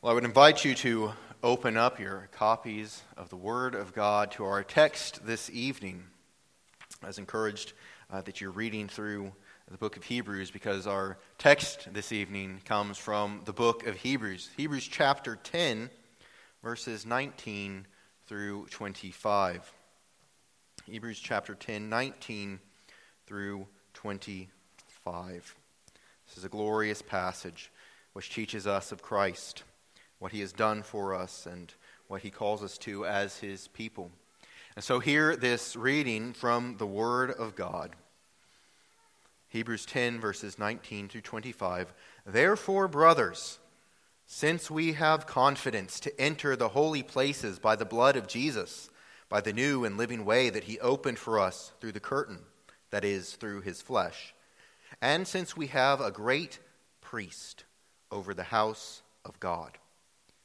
Well, I would invite you to open up your copies of the Word of God to our text this evening. I was encouraged uh, that you're reading through the book of Hebrews because our text this evening comes from the book of Hebrews. Hebrews chapter 10, verses 19 through 25. Hebrews chapter 10, 19 through 25. This is a glorious passage which teaches us of Christ what he has done for us and what he calls us to as his people. And so, hear this reading from the Word of God. Hebrews 10, verses 19 through 25. Therefore, brothers, since we have confidence to enter the holy places by the blood of Jesus, by the new and living way that he opened for us through the curtain, that is, through his flesh, and since we have a great priest over the house of God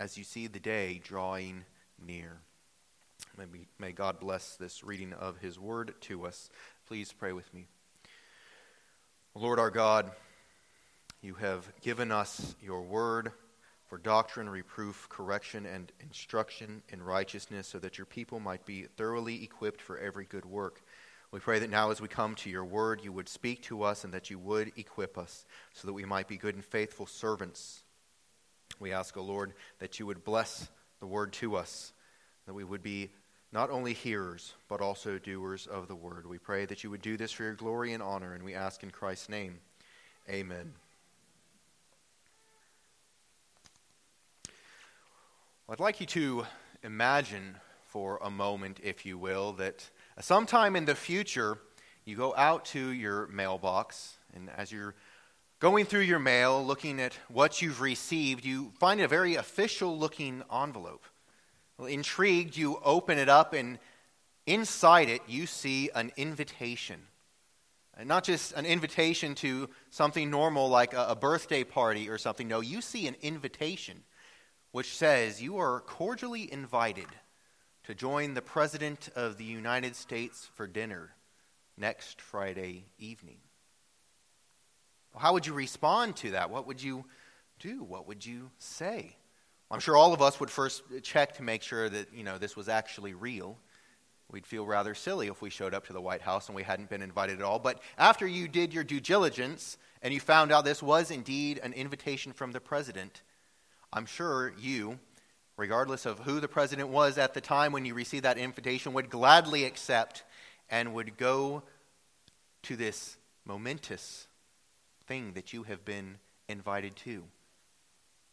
as you see the day drawing near. May, may God bless this reading of His Word to us. Please pray with me. Lord our God, you have given us your Word for doctrine, reproof, correction, and instruction in righteousness, so that your people might be thoroughly equipped for every good work. We pray that now, as we come to your word, you would speak to us and that you would equip us so that we might be good and faithful servants we ask, O Lord, that you would bless the word to us, that we would be not only hearers, but also doers of the word. We pray that you would do this for your glory and honor, and we ask in Christ's name. Amen. I'd like you to imagine for a moment, if you will, that sometime in the future, you go out to your mailbox, and as you're Going through your mail, looking at what you've received, you find a very official looking envelope. Well, intrigued, you open it up, and inside it, you see an invitation. And not just an invitation to something normal like a, a birthday party or something. No, you see an invitation which says you are cordially invited to join the President of the United States for dinner next Friday evening. How would you respond to that? What would you do? What would you say? I'm sure all of us would first check to make sure that, you know, this was actually real. We'd feel rather silly if we showed up to the White House and we hadn't been invited at all. But after you did your due diligence and you found out this was indeed an invitation from the president, I'm sure you, regardless of who the president was at the time when you received that invitation, would gladly accept and would go to this momentous thing that you have been invited to.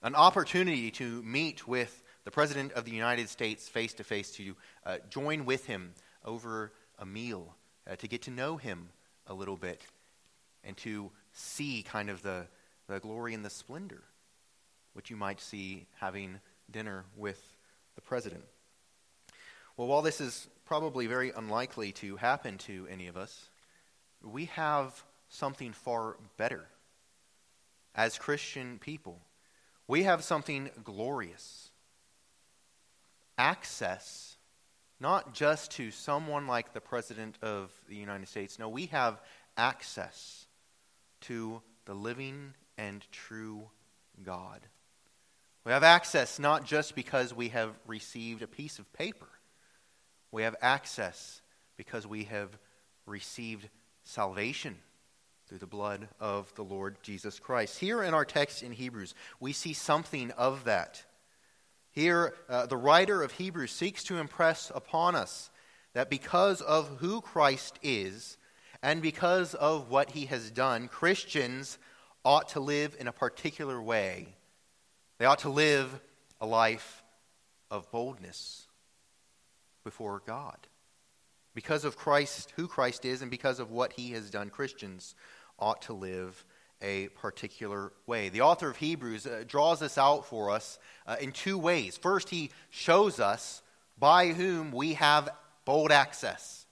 An opportunity to meet with the President of the United States face to face, to uh, join with him over a meal, uh, to get to know him a little bit, and to see kind of the, the glory and the splendor which you might see having dinner with the President. Well, while this is probably very unlikely to happen to any of us, we have something far better. As Christian people, we have something glorious access, not just to someone like the President of the United States. No, we have access to the living and true God. We have access not just because we have received a piece of paper, we have access because we have received salvation through the blood of the Lord Jesus Christ. Here in our text in Hebrews, we see something of that. Here, uh, the writer of Hebrews seeks to impress upon us that because of who Christ is and because of what he has done, Christians ought to live in a particular way. They ought to live a life of boldness before God. Because of Christ, who Christ is, and because of what he has done, Christians ought to live a particular way. The author of Hebrews uh, draws this out for us uh, in two ways. First, he shows us by whom we have bold access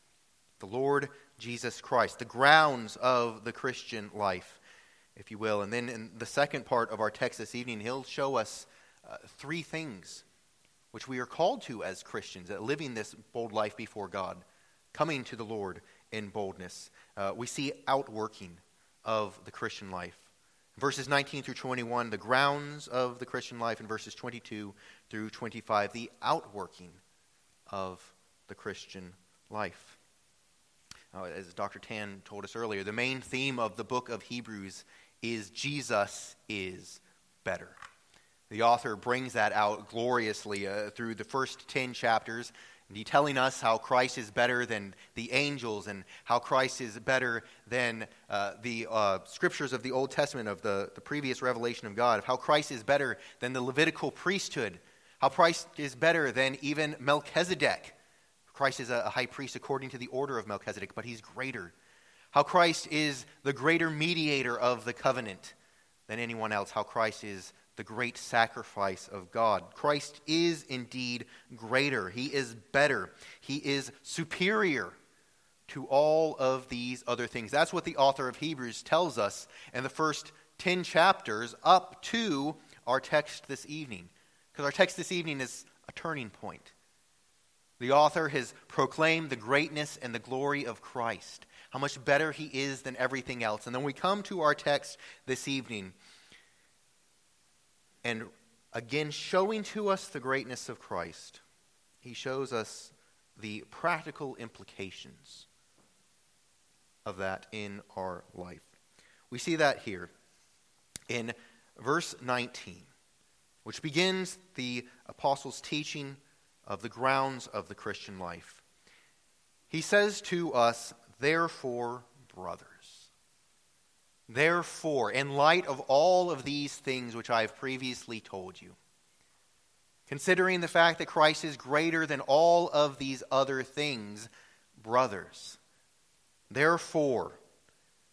the Lord Jesus Christ, the grounds of the Christian life, if you will. And then in the second part of our text this evening, he'll show us uh, three things which we are called to as Christians, at living this bold life before God, coming to the Lord in boldness. Uh, we see outworking of the Christian life. Verses 19 through 21, the grounds of the Christian life, and verses 22 through 25, the outworking of the Christian life. Uh, as Dr. Tan told us earlier, the main theme of the book of Hebrews is Jesus is better. The author brings that out gloriously uh, through the first 10 chapters and telling us how Christ is better than the angels and how Christ is better than uh, the uh, scriptures of the Old Testament, of the, the previous revelation of God, of how Christ is better than the Levitical priesthood, how Christ is better than even Melchizedek. Christ is a, a high priest according to the order of Melchizedek, but he's greater. How Christ is the greater mediator of the covenant than anyone else. How Christ is the great sacrifice of God. Christ is indeed greater. He is better. He is superior to all of these other things. That's what the author of Hebrews tells us in the first 10 chapters up to our text this evening. Because our text this evening is a turning point. The author has proclaimed the greatness and the glory of Christ, how much better he is than everything else. And then we come to our text this evening and again, showing to us the greatness of Christ, he shows us the practical implications of that in our life. We see that here in verse 19, which begins the apostles' teaching of the grounds of the Christian life. He says to us, Therefore, brothers. Therefore, in light of all of these things which I have previously told you, considering the fact that Christ is greater than all of these other things, brothers, therefore,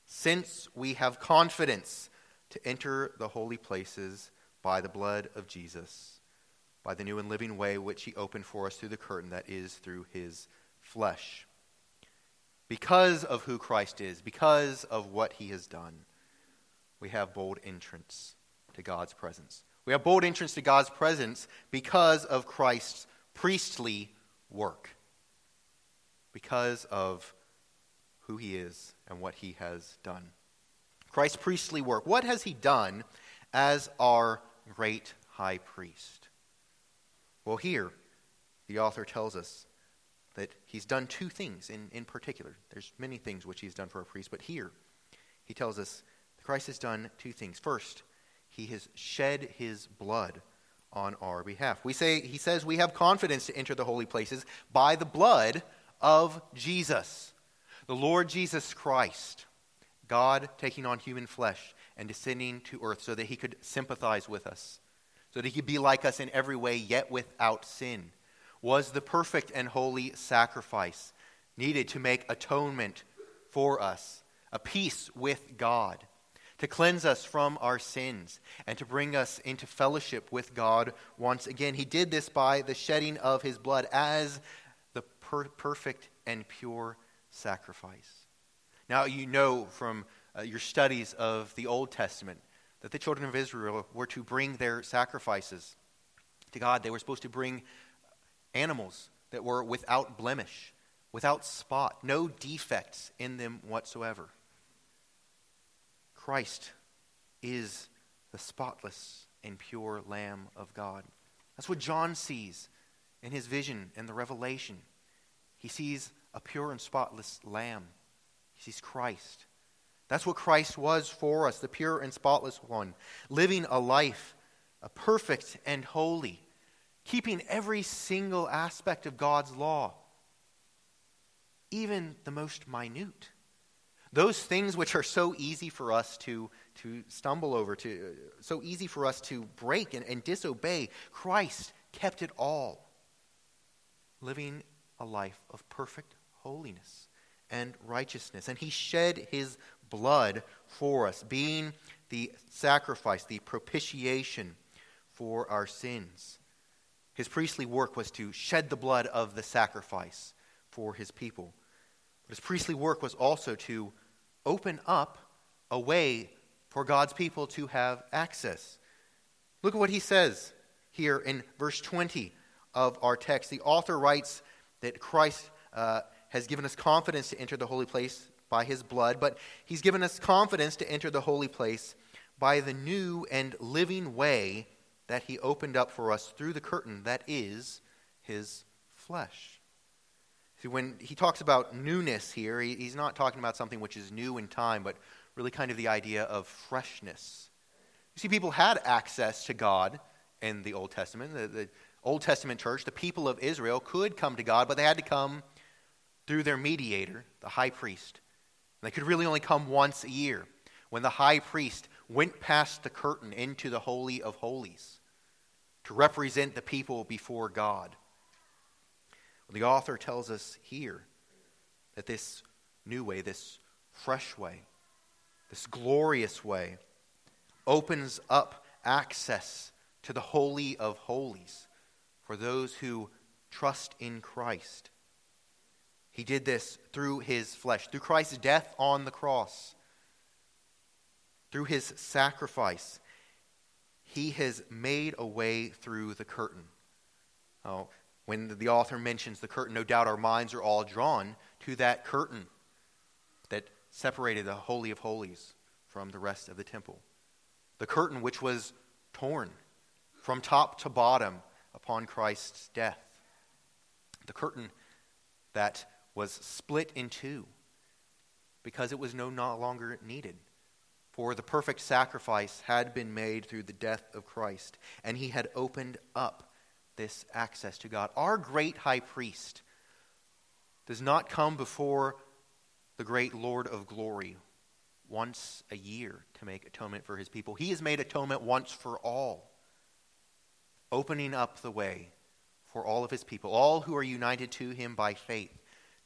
since we have confidence to enter the holy places by the blood of Jesus, by the new and living way which he opened for us through the curtain that is through his flesh because of who Christ is, because of what he has done, we have bold entrance to God's presence. We have bold entrance to God's presence because of Christ's priestly work, because of who he is and what he has done. Christ's priestly work. What has he done as our great high priest? Well, here, the author tells us that he's done two things in, in particular. There's many things which he's done for a priest, but here he tells us Christ has done two things. First, he has shed his blood on our behalf. We say he says we have confidence to enter the holy places by the blood of Jesus. The Lord Jesus Christ, God taking on human flesh and descending to earth so that he could sympathize with us, so that he could be like us in every way, yet without sin was the perfect and holy sacrifice needed to make atonement for us, a peace with God, to cleanse us from our sins, and to bring us into fellowship with God once again. He did this by the shedding of his blood as the per- perfect and pure sacrifice. Now, you know from uh, your studies of the Old Testament that the children of Israel were to bring their sacrifices to God. They were supposed to bring animals that were without blemish, without spot, no defects in them whatsoever. Christ is the spotless and pure Lamb of God. That's what John sees in his vision and the revelation. He sees a pure and spotless Lamb, he sees Christ. That's what Christ was for us, the pure and spotless one, living a life, a perfect and holy keeping every single aspect of God's law, even the most minute. Those things which are so easy for us to, to stumble over, to, so easy for us to break and, and disobey, Christ kept it all, living a life of perfect holiness and righteousness. And he shed his blood for us, being the sacrifice, the propitiation for our sins. His priestly work was to shed the blood of the sacrifice for his people. But his priestly work was also to open up a way for God's people to have access. Look at what he says here in verse 20 of our text. The author writes that Christ uh, has given us confidence to enter the holy place by his blood, but he's given us confidence to enter the holy place by the new and living way that he opened up for us through the curtain that is his flesh. See, when he talks about newness here, he, he's not talking about something which is new in time, but really kind of the idea of freshness. You see, people had access to God in the Old Testament. The, the Old Testament church, the people of Israel, could come to God, but they had to come through their mediator, the high priest. And they could really only come once a year when the high priest went past the curtain into the Holy of Holies to represent the people before God. Well, the author tells us here that this new way, this fresh way, this glorious way, opens up access to the Holy of Holies for those who trust in Christ. He did this through his flesh, through Christ's death on the cross, through his sacrifice. He has made a way through the curtain. When the author mentions the curtain, no doubt our minds are all drawn to that curtain that separated the Holy of Holies from the rest of the temple. The curtain which was torn from top to bottom upon Christ's death. The curtain that was split in two because it was no longer needed. For the perfect sacrifice had been made through the death of Christ, and he had opened up this access to God. Our great high priest does not come before the great Lord of glory once a year to make atonement for his people. He has made atonement once for all, opening up the way for all of his people, all who are united to him by faith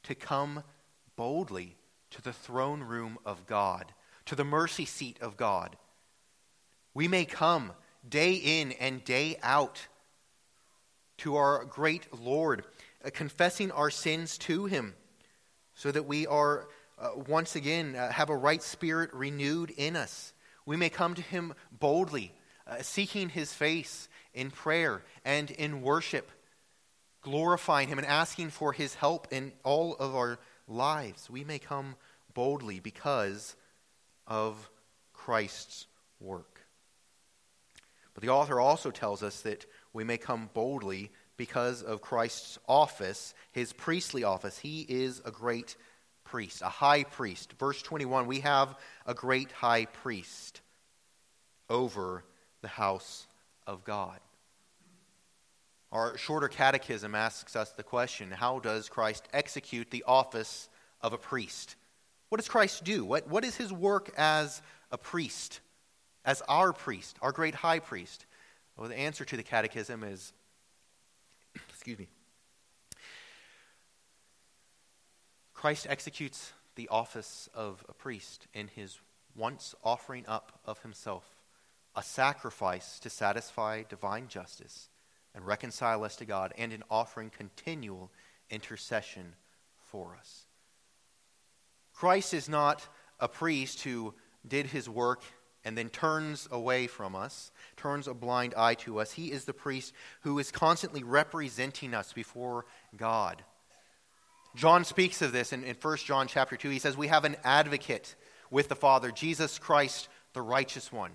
to come boldly to the throne room of God, to the mercy seat of God. We may come day in and day out to our great Lord, uh, confessing our sins to Him, so that we are uh, once again uh, have a right spirit renewed in us. We may come to Him boldly, uh, seeking His face in prayer and in worship, glorifying Him and asking for His help in all of our lives. We may come boldly because of Christ's work. But the author also tells us that we may come boldly because of Christ's office, his priestly office. He is a great priest, a high priest. Verse 21 we have a great high priest over the house of God. Our shorter catechism asks us the question how does Christ execute the office of a priest? What does Christ do? What, what is his work as a priest, as our priest, our great high priest? Well, the answer to the catechism is excuse me. Christ executes the office of a priest in his once offering up of himself, a sacrifice to satisfy divine justice and reconcile us to God, and in offering continual intercession for us. Christ is not a priest who did his work and then turns away from us, turns a blind eye to us. He is the priest who is constantly representing us before God. John speaks of this in, in 1 John chapter 2. He says, We have an advocate with the Father, Jesus Christ, the righteous one,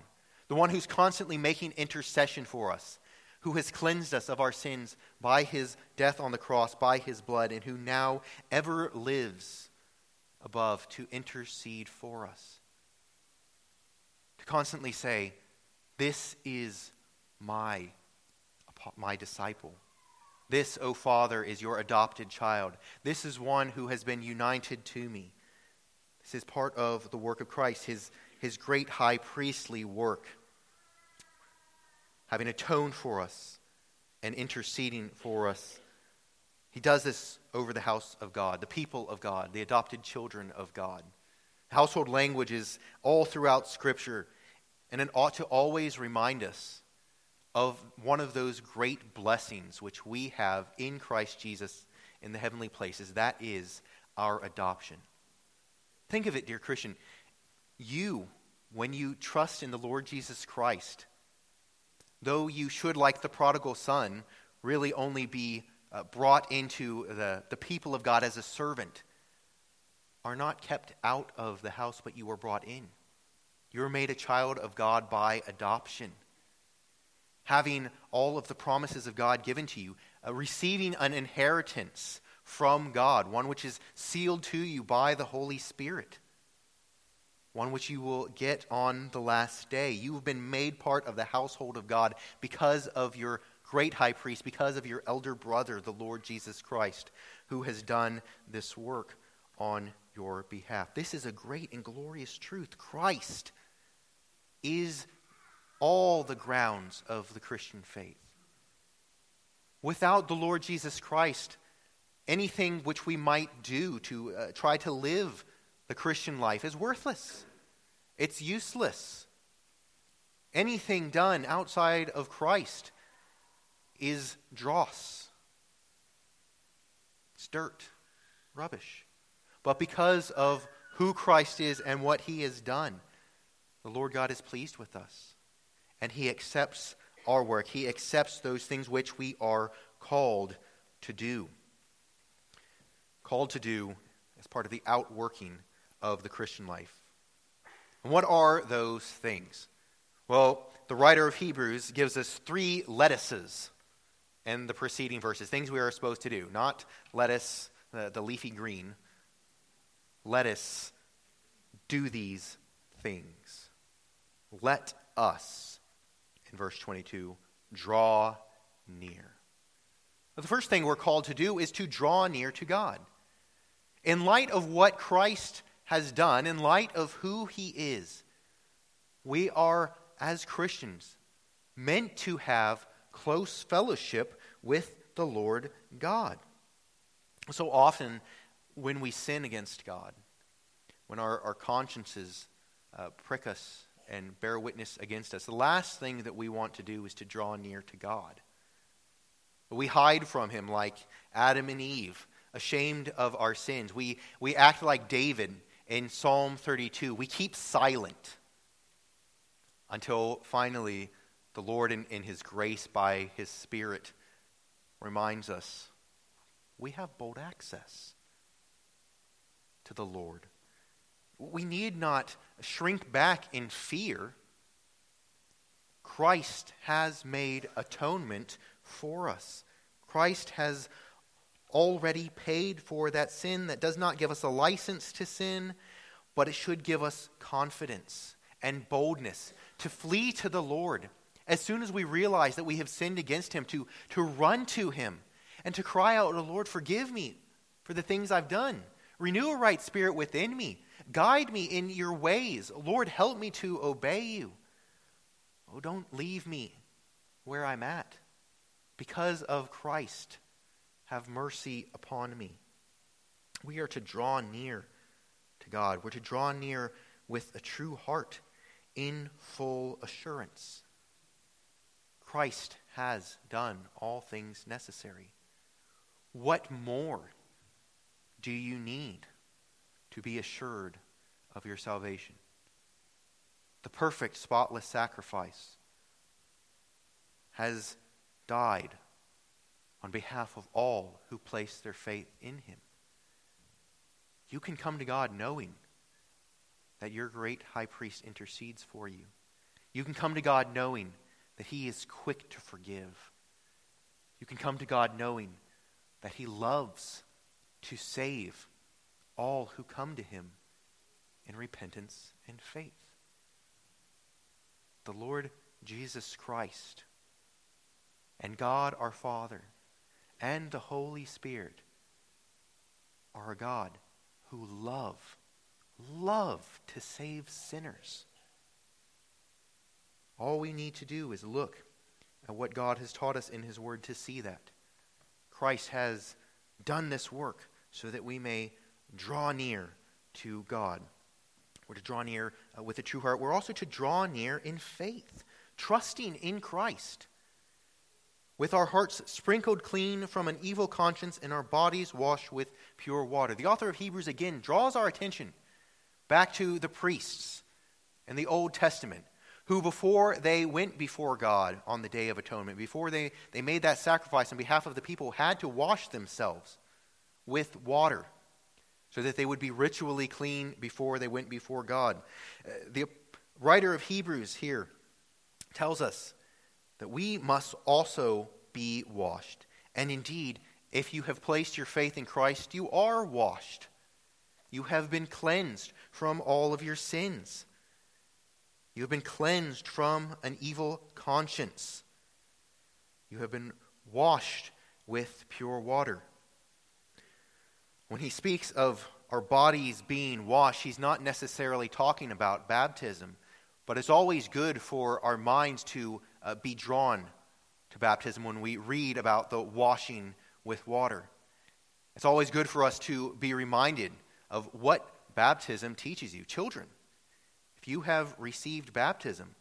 the one who's constantly making intercession for us who has cleansed us of our sins by his death on the cross, by his blood, and who now ever lives above to intercede for us. To constantly say, This is my, my disciple. This, O Father, is your adopted child. This is one who has been united to me. This is part of the work of Christ, his, his great high priestly work having atoned for us and interceding for us. He does this over the house of God, the people of God, the adopted children of God, Household language is all throughout Scripture, and it ought to always remind us of one of those great blessings which we have in Christ Jesus in the heavenly places. That is our adoption. Think of it, dear Christian. You, when you trust in the Lord Jesus Christ, though you should, like the prodigal son, really only be uh, brought into the, the people of God as a servant, are not kept out of the house, but you are brought in. You are made a child of God by adoption. Having all of the promises of God given to you, uh, receiving an inheritance from God, one which is sealed to you by the Holy Spirit, one which you will get on the last day. You have been made part of the household of God because of your great high priest, because of your elder brother, the Lord Jesus Christ, who has done this work on your behalf. This is a great and glorious truth. Christ is all the grounds of the Christian faith. Without the Lord Jesus Christ, anything which we might do to uh, try to live the Christian life is worthless. It's useless. Anything done outside of Christ is dross. It's dirt, rubbish. But because of who Christ is and what he has done, the Lord God is pleased with us. And he accepts our work. He accepts those things which we are called to do. Called to do as part of the outworking of the Christian life. And what are those things? Well, the writer of Hebrews gives us three lettuces in the preceding verses, things we are supposed to do. Not lettuce, the, the leafy green, let us do these things. Let us, in verse 22, draw near. The first thing we're called to do is to draw near to God. In light of what Christ has done, in light of who he is, we are, as Christians, meant to have close fellowship with the Lord God. So often, when we sin against God, when our, our consciences uh, prick us and bear witness against us, the last thing that we want to do is to draw near to God. We hide from Him like Adam and Eve, ashamed of our sins. We, we act like David in Psalm 32. We keep silent until finally the Lord, in, in His grace by His Spirit, reminds us we have bold access to the Lord. We need not shrink back in fear. Christ has made atonement for us. Christ has already paid for that sin that does not give us a license to sin, but it should give us confidence and boldness to flee to the Lord as soon as we realize that we have sinned against Him, to, to run to Him and to cry out, oh, Lord, forgive me for the things I've done. Renew a right spirit within me. Guide me in your ways. Lord, help me to obey you. Oh, don't leave me where I'm at. Because of Christ, have mercy upon me. We are to draw near to God. We're to draw near with a true heart in full assurance. Christ has done all things necessary. What more do you need to be assured of your salvation? The perfect, spotless sacrifice has died on behalf of all who place their faith in him. You can come to God knowing that your great high priest intercedes for you. You can come to God knowing that he is quick to forgive. You can come to God knowing that he loves to save all who come to him in repentance and faith. The Lord Jesus Christ and God our Father and the Holy Spirit are a God who love, love to save sinners. All we need to do is look at what God has taught us in His Word to see that. Christ has done this work so that we may draw near to God. We're to draw near uh, with a true heart. We're also to draw near in faith, trusting in Christ. With our hearts sprinkled clean from an evil conscience and our bodies washed with pure water. The author of Hebrews again draws our attention back to the priests in the Old Testament who, before they went before God on the Day of Atonement, before they, they made that sacrifice on behalf of the people, had to wash themselves with water so that they would be ritually clean before they went before God. Uh, the writer of Hebrews here tells us that we must also be washed. And indeed, if you have placed your faith in Christ, you are washed. You have been cleansed from all of your sins. You have been cleansed from an evil conscience. You have been washed with pure water. When he speaks of our bodies being washed, he's not necessarily talking about baptism, but it's always good for our minds to uh, be drawn to baptism when we read about the washing with water. It's always good for us to be reminded of what baptism teaches you. Children, if you have received baptism,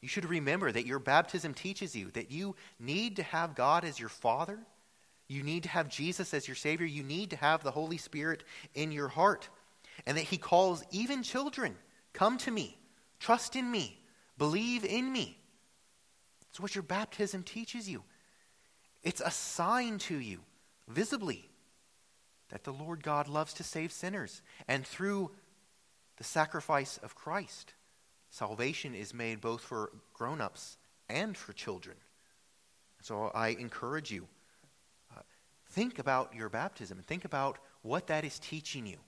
you should remember that your baptism teaches you that you need to have God as your Father. You need to have Jesus as your Savior. You need to have the Holy Spirit in your heart. And that He calls even children come to me, trust in me, believe in me. It's what your baptism teaches you. It's a sign to you, visibly, that the Lord God loves to save sinners. And through the sacrifice of Christ. Salvation is made both for grown ups and for children. So I encourage you uh, think about your baptism and think about what that is teaching you.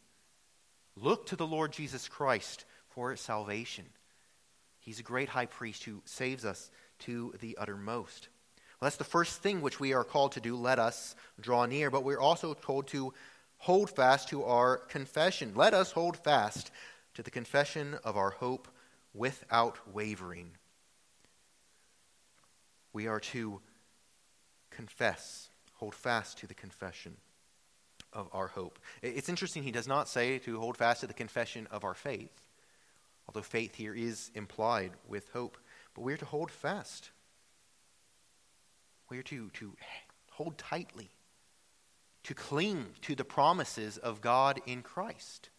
Look to the Lord Jesus Christ for salvation. He's a great high priest who saves us to the uttermost. Well, that's the first thing which we are called to do. Let us draw near. But we're also told to hold fast to our confession. Let us hold fast to the confession of our hope without wavering. We are to confess, hold fast to the confession of our hope. It's interesting, he does not say to hold fast to the confession of our faith, although faith here is implied with hope. But we are to hold fast. We are to, to hold tightly, to cling to the promises of God in Christ.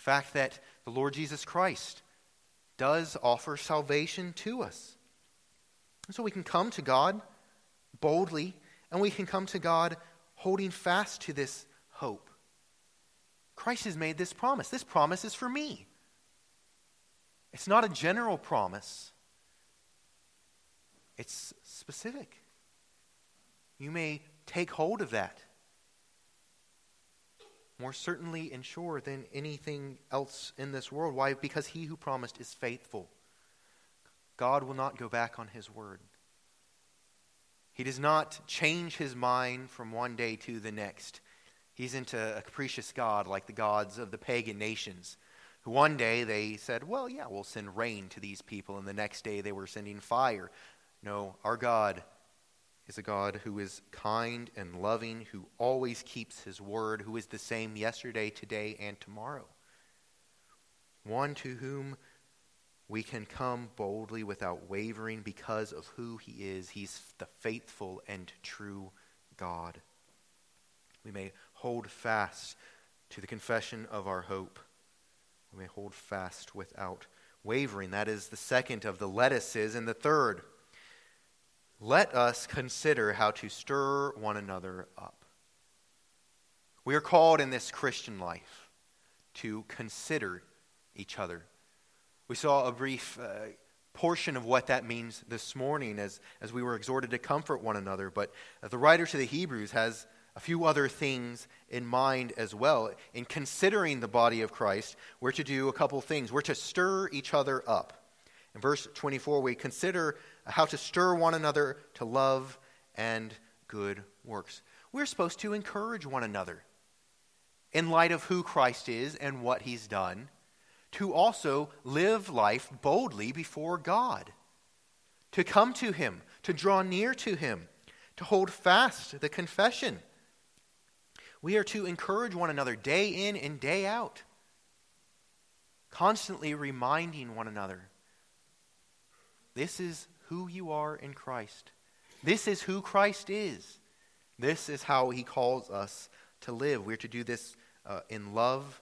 The fact that the Lord Jesus Christ does offer salvation to us. And so we can come to God boldly, and we can come to God holding fast to this hope. Christ has made this promise. This promise is for me. It's not a general promise, it's specific. You may take hold of that more certainly and sure than anything else in this world. Why? Because he who promised is faithful. God will not go back on his word. He does not change his mind from one day to the next. He's into a capricious God like the gods of the pagan nations. Who one day they said, Well, yeah, we'll send rain to these people, and the next day they were sending fire. No, our God is a God who is kind and loving, who always keeps his word, who is the same yesterday, today, and tomorrow. One to whom we can come boldly without wavering because of who he is. He's the faithful and true God. We may hold fast to the confession of our hope. We may hold fast without wavering. That is the second of the lettuces. And the third, let us consider how to stir one another up. We are called in this Christian life to consider each other. We saw a brief uh, portion of what that means this morning as, as we were exhorted to comfort one another, but the writer to the Hebrews has a few other things in mind as well. In considering the body of Christ, we're to do a couple things. We're to stir each other up. In verse 24, we consider how to stir one another to love and good works. We're supposed to encourage one another in light of who Christ is and what he's done, to also live life boldly before God, to come to him, to draw near to him, to hold fast the confession. We are to encourage one another day in and day out. constantly reminding one another this is who you are in Christ. This is who Christ is. This is how he calls us to live. We're to do this uh, in love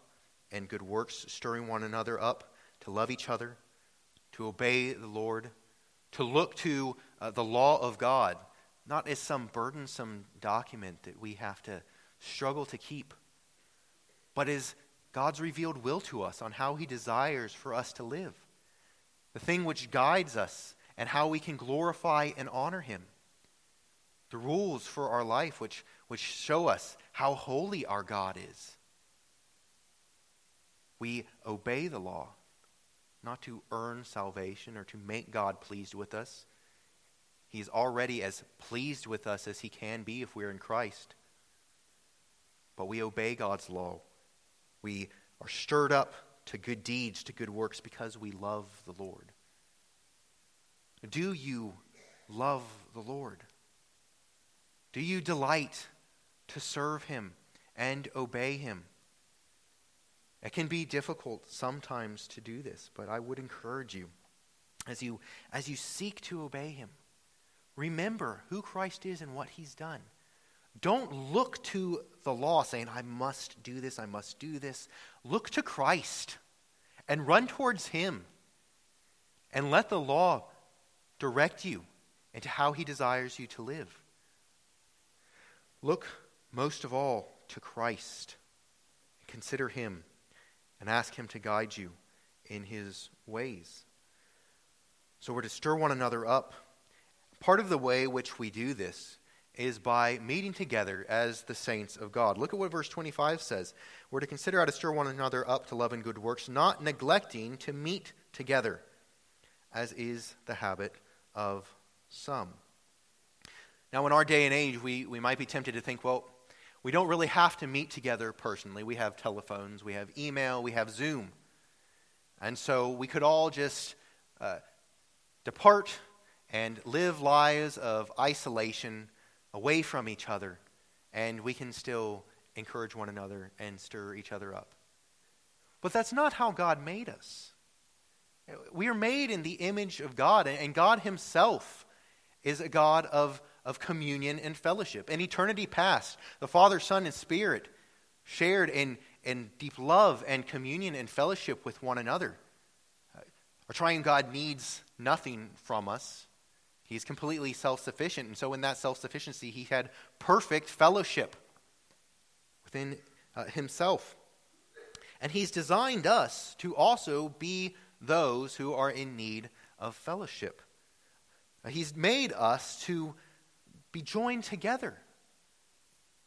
and good works, stirring one another up to love each other, to obey the Lord, to look to uh, the law of God, not as some burdensome document that we have to struggle to keep, but as God's revealed will to us on how He desires for us to live, the thing which guides us and how we can glorify and honor Him, the rules for our life which, which show us how holy our God is. We obey the law, not to earn salvation or to make God pleased with us. He's already as pleased with us as he can be if we're in Christ. But we obey God's law. We are stirred up to good deeds, to good works, because we love the Lord. Do you love the Lord? Do you delight to serve him and obey him? It can be difficult sometimes to do this, but I would encourage you as you as you seek to obey him, remember who Christ is and what he's done. Don't look to the law saying, I must do this, I must do this. Look to Christ and run towards him and let the law direct you into how he desires you to live. Look most of all to Christ. Consider him and ask Him to guide you in His ways. So we're to stir one another up. Part of the way which we do this is by meeting together as the saints of God. Look at what verse 25 says. We're to consider how to stir one another up to love and good works, not neglecting to meet together, as is the habit of some. Now, in our day and age, we, we might be tempted to think, well, we don't really have to meet together personally. We have telephones, we have email, we have Zoom. And so we could all just uh, depart and live lives of isolation away from each other, and we can still encourage one another and stir each other up. But that's not how God made us. We are made in the image of God, and God Himself is a God of of communion and fellowship. In eternity past, the Father, Son, and Spirit shared in, in deep love and communion and fellowship with one another. Our triune God needs nothing from us. He's completely self sufficient. And so, in that self sufficiency, he had perfect fellowship within uh, himself. And he's designed us to also be those who are in need of fellowship. He's made us to be joined together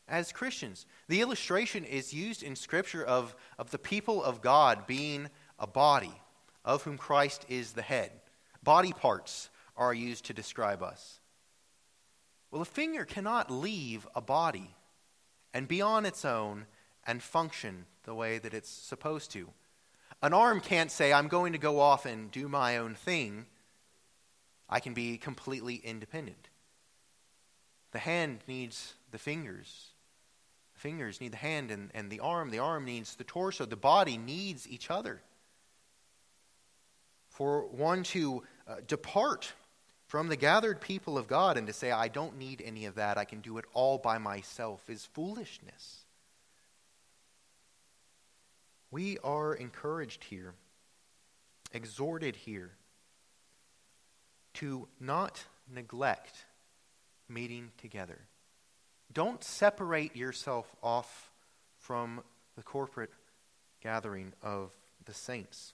as Christians. The illustration is used in Scripture of, of the people of God being a body, of whom Christ is the head. Body parts are used to describe us. Well, a finger cannot leave a body and be on its own and function the way that it's supposed to. An arm can't say, I'm going to go off and do my own thing. I can be completely independent. The hand needs the fingers. The fingers need the hand and, and the arm. The arm needs the torso. The body needs each other. For one to uh, depart from the gathered people of God and to say, I don't need any of that, I can do it all by myself, is foolishness. We are encouraged here, exhorted here, to not neglect meeting together. Don't separate yourself off from the corporate gathering of the saints.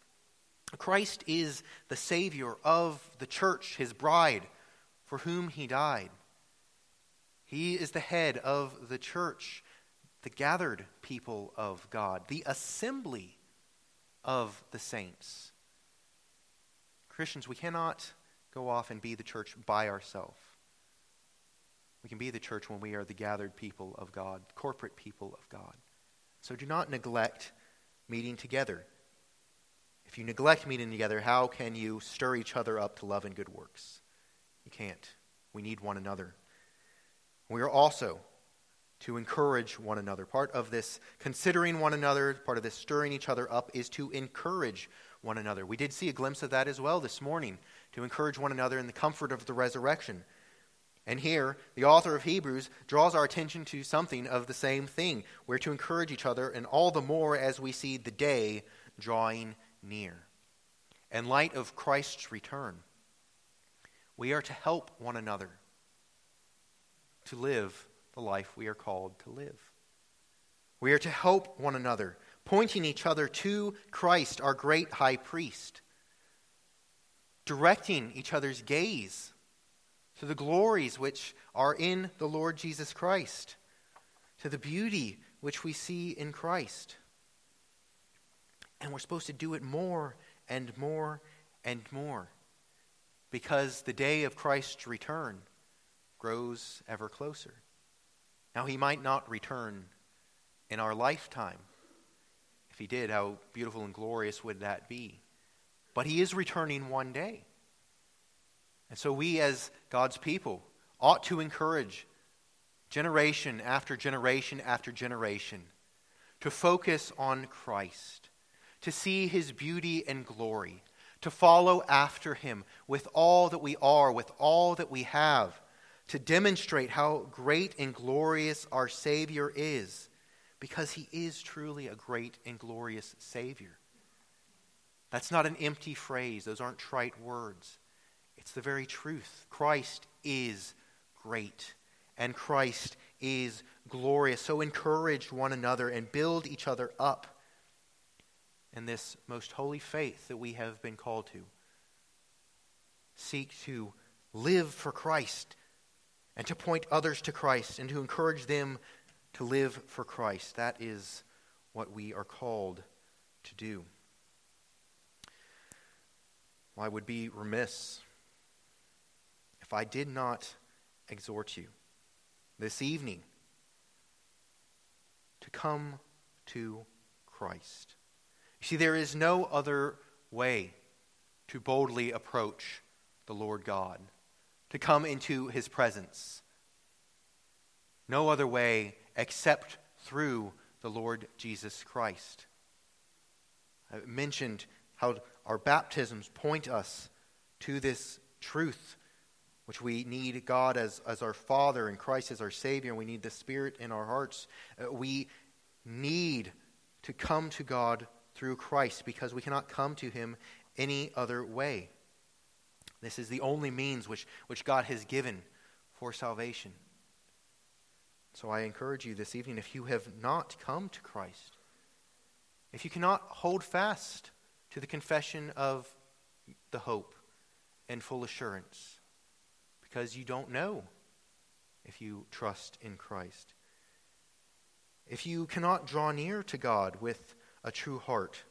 Christ is the Savior of the church, his bride, for whom he died. He is the head of the church, the gathered people of God, the assembly of the saints. Christians, we cannot go off and be the church by ourselves. We can be the church when we are the gathered people of God, corporate people of God. So do not neglect meeting together. If you neglect meeting together, how can you stir each other up to love and good works? You can't. We need one another. We are also to encourage one another. Part of this considering one another, part of this stirring each other up, is to encourage one another. We did see a glimpse of that as well this morning, to encourage one another in the comfort of the resurrection. And here, the author of Hebrews draws our attention to something of the same thing. We're to encourage each other, and all the more as we see the day drawing near. In light of Christ's return, we are to help one another to live the life we are called to live. We are to help one another, pointing each other to Christ, our great high priest, directing each other's gaze to the glories which are in the Lord Jesus Christ, to the beauty which we see in Christ. And we're supposed to do it more and more and more because the day of Christ's return grows ever closer. Now, he might not return in our lifetime. If he did, how beautiful and glorious would that be? But he is returning one day. And so we, as God's people, ought to encourage generation after generation after generation to focus on Christ, to see his beauty and glory, to follow after him with all that we are, with all that we have to demonstrate how great and glorious our Savior is, because he is truly a great and glorious Savior. That's not an empty phrase, those aren't trite words. It's the very truth. Christ is great, and Christ is glorious. So encourage one another and build each other up in this most holy faith that we have been called to. Seek to live for Christ and to point others to Christ and to encourage them to live for Christ. That is what we are called to do. Well, I would be remiss if I did not exhort you this evening to come to Christ. See, there is no other way to boldly approach the Lord God to come into his presence. No other way except through the Lord Jesus Christ. I mentioned how our baptisms point us to this truth, which we need God as, as our Father and Christ as our Savior, we need the Spirit in our hearts. Uh, we need to come to God through Christ because we cannot come to Him any other way. This is the only means which, which God has given for salvation. So I encourage you this evening if you have not come to Christ, if you cannot hold fast to the confession of the hope and full assurance, because you don't know if you trust in Christ. If you cannot draw near to God with a true heart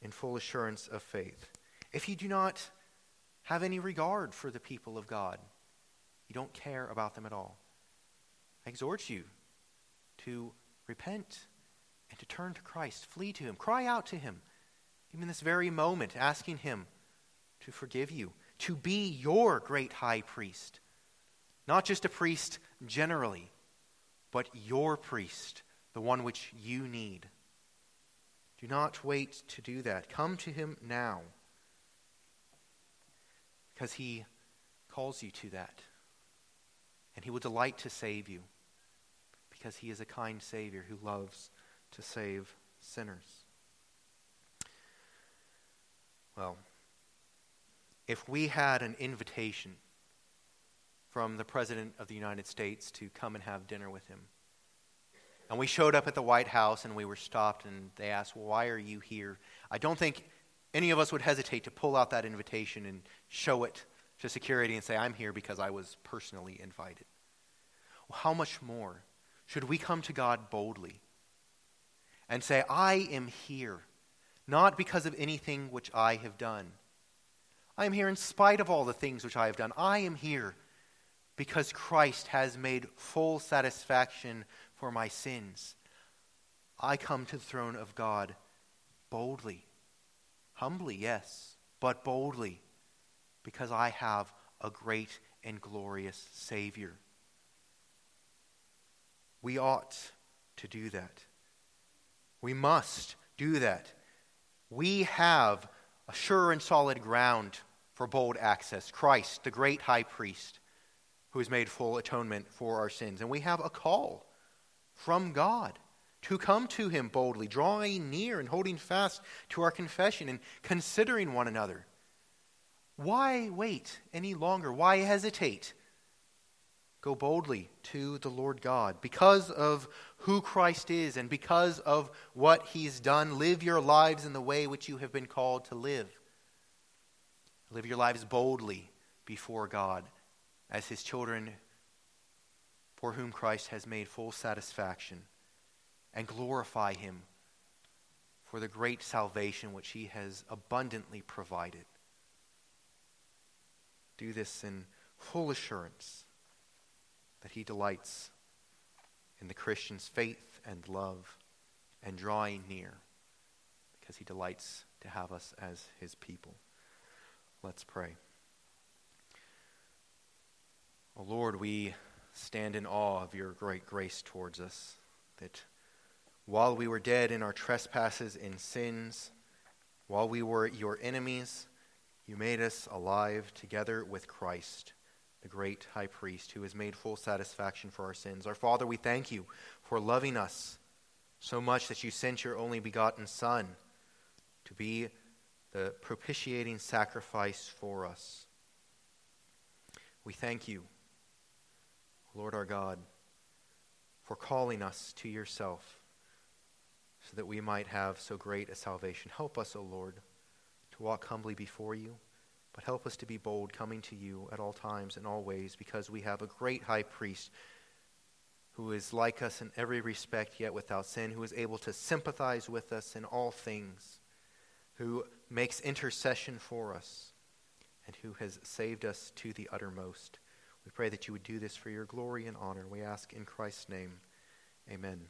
in full assurance of faith, if you do not have any regard for the people of God. You don't care about them at all. I exhort you to repent and to turn to Christ. Flee to Him. Cry out to Him. Even this very moment, asking Him to forgive you, to be your great high priest. Not just a priest generally, but your priest, the one which you need. Do not wait to do that. Come to Him now because he calls you to that. And he will delight to save you because he is a kind Savior who loves to save sinners. Well, if we had an invitation from the President of the United States to come and have dinner with him, and we showed up at the White House and we were stopped and they asked, Why are you here? I don't think any of us would hesitate to pull out that invitation and show it to security and say, I'm here because I was personally invited. Well, how much more should we come to God boldly and say, I am here, not because of anything which I have done. I am here in spite of all the things which I have done. I am here because Christ has made full satisfaction for my sins. I come to the throne of God boldly Humbly, yes, but boldly, because I have a great and glorious Savior. We ought to do that. We must do that. We have a sure and solid ground for bold access Christ, the great high priest, who has made full atonement for our sins. And we have a call from God to come to him boldly, drawing near and holding fast to our confession and considering one another. Why wait any longer? Why hesitate? Go boldly to the Lord God. Because of who Christ is and because of what he's done, live your lives in the way which you have been called to live. Live your lives boldly before God as his children for whom Christ has made full satisfaction and glorify him for the great salvation which he has abundantly provided. Do this in full assurance that he delights in the Christian's faith and love and drawing near because he delights to have us as his people. Let's pray. Oh Lord, we stand in awe of your great grace towards us, that while we were dead in our trespasses and sins, while we were your enemies, you made us alive together with Christ, the great high priest who has made full satisfaction for our sins. Our Father, we thank you for loving us so much that you sent your only begotten Son to be the propitiating sacrifice for us. We thank you Lord our God, for calling us to yourself so that we might have so great a salvation. Help us, O Lord, to walk humbly before you, but help us to be bold coming to you at all times and all ways because we have a great high priest who is like us in every respect, yet without sin, who is able to sympathize with us in all things, who makes intercession for us, and who has saved us to the uttermost. We pray that you would do this for your glory and honor. We ask in Christ's name. Amen.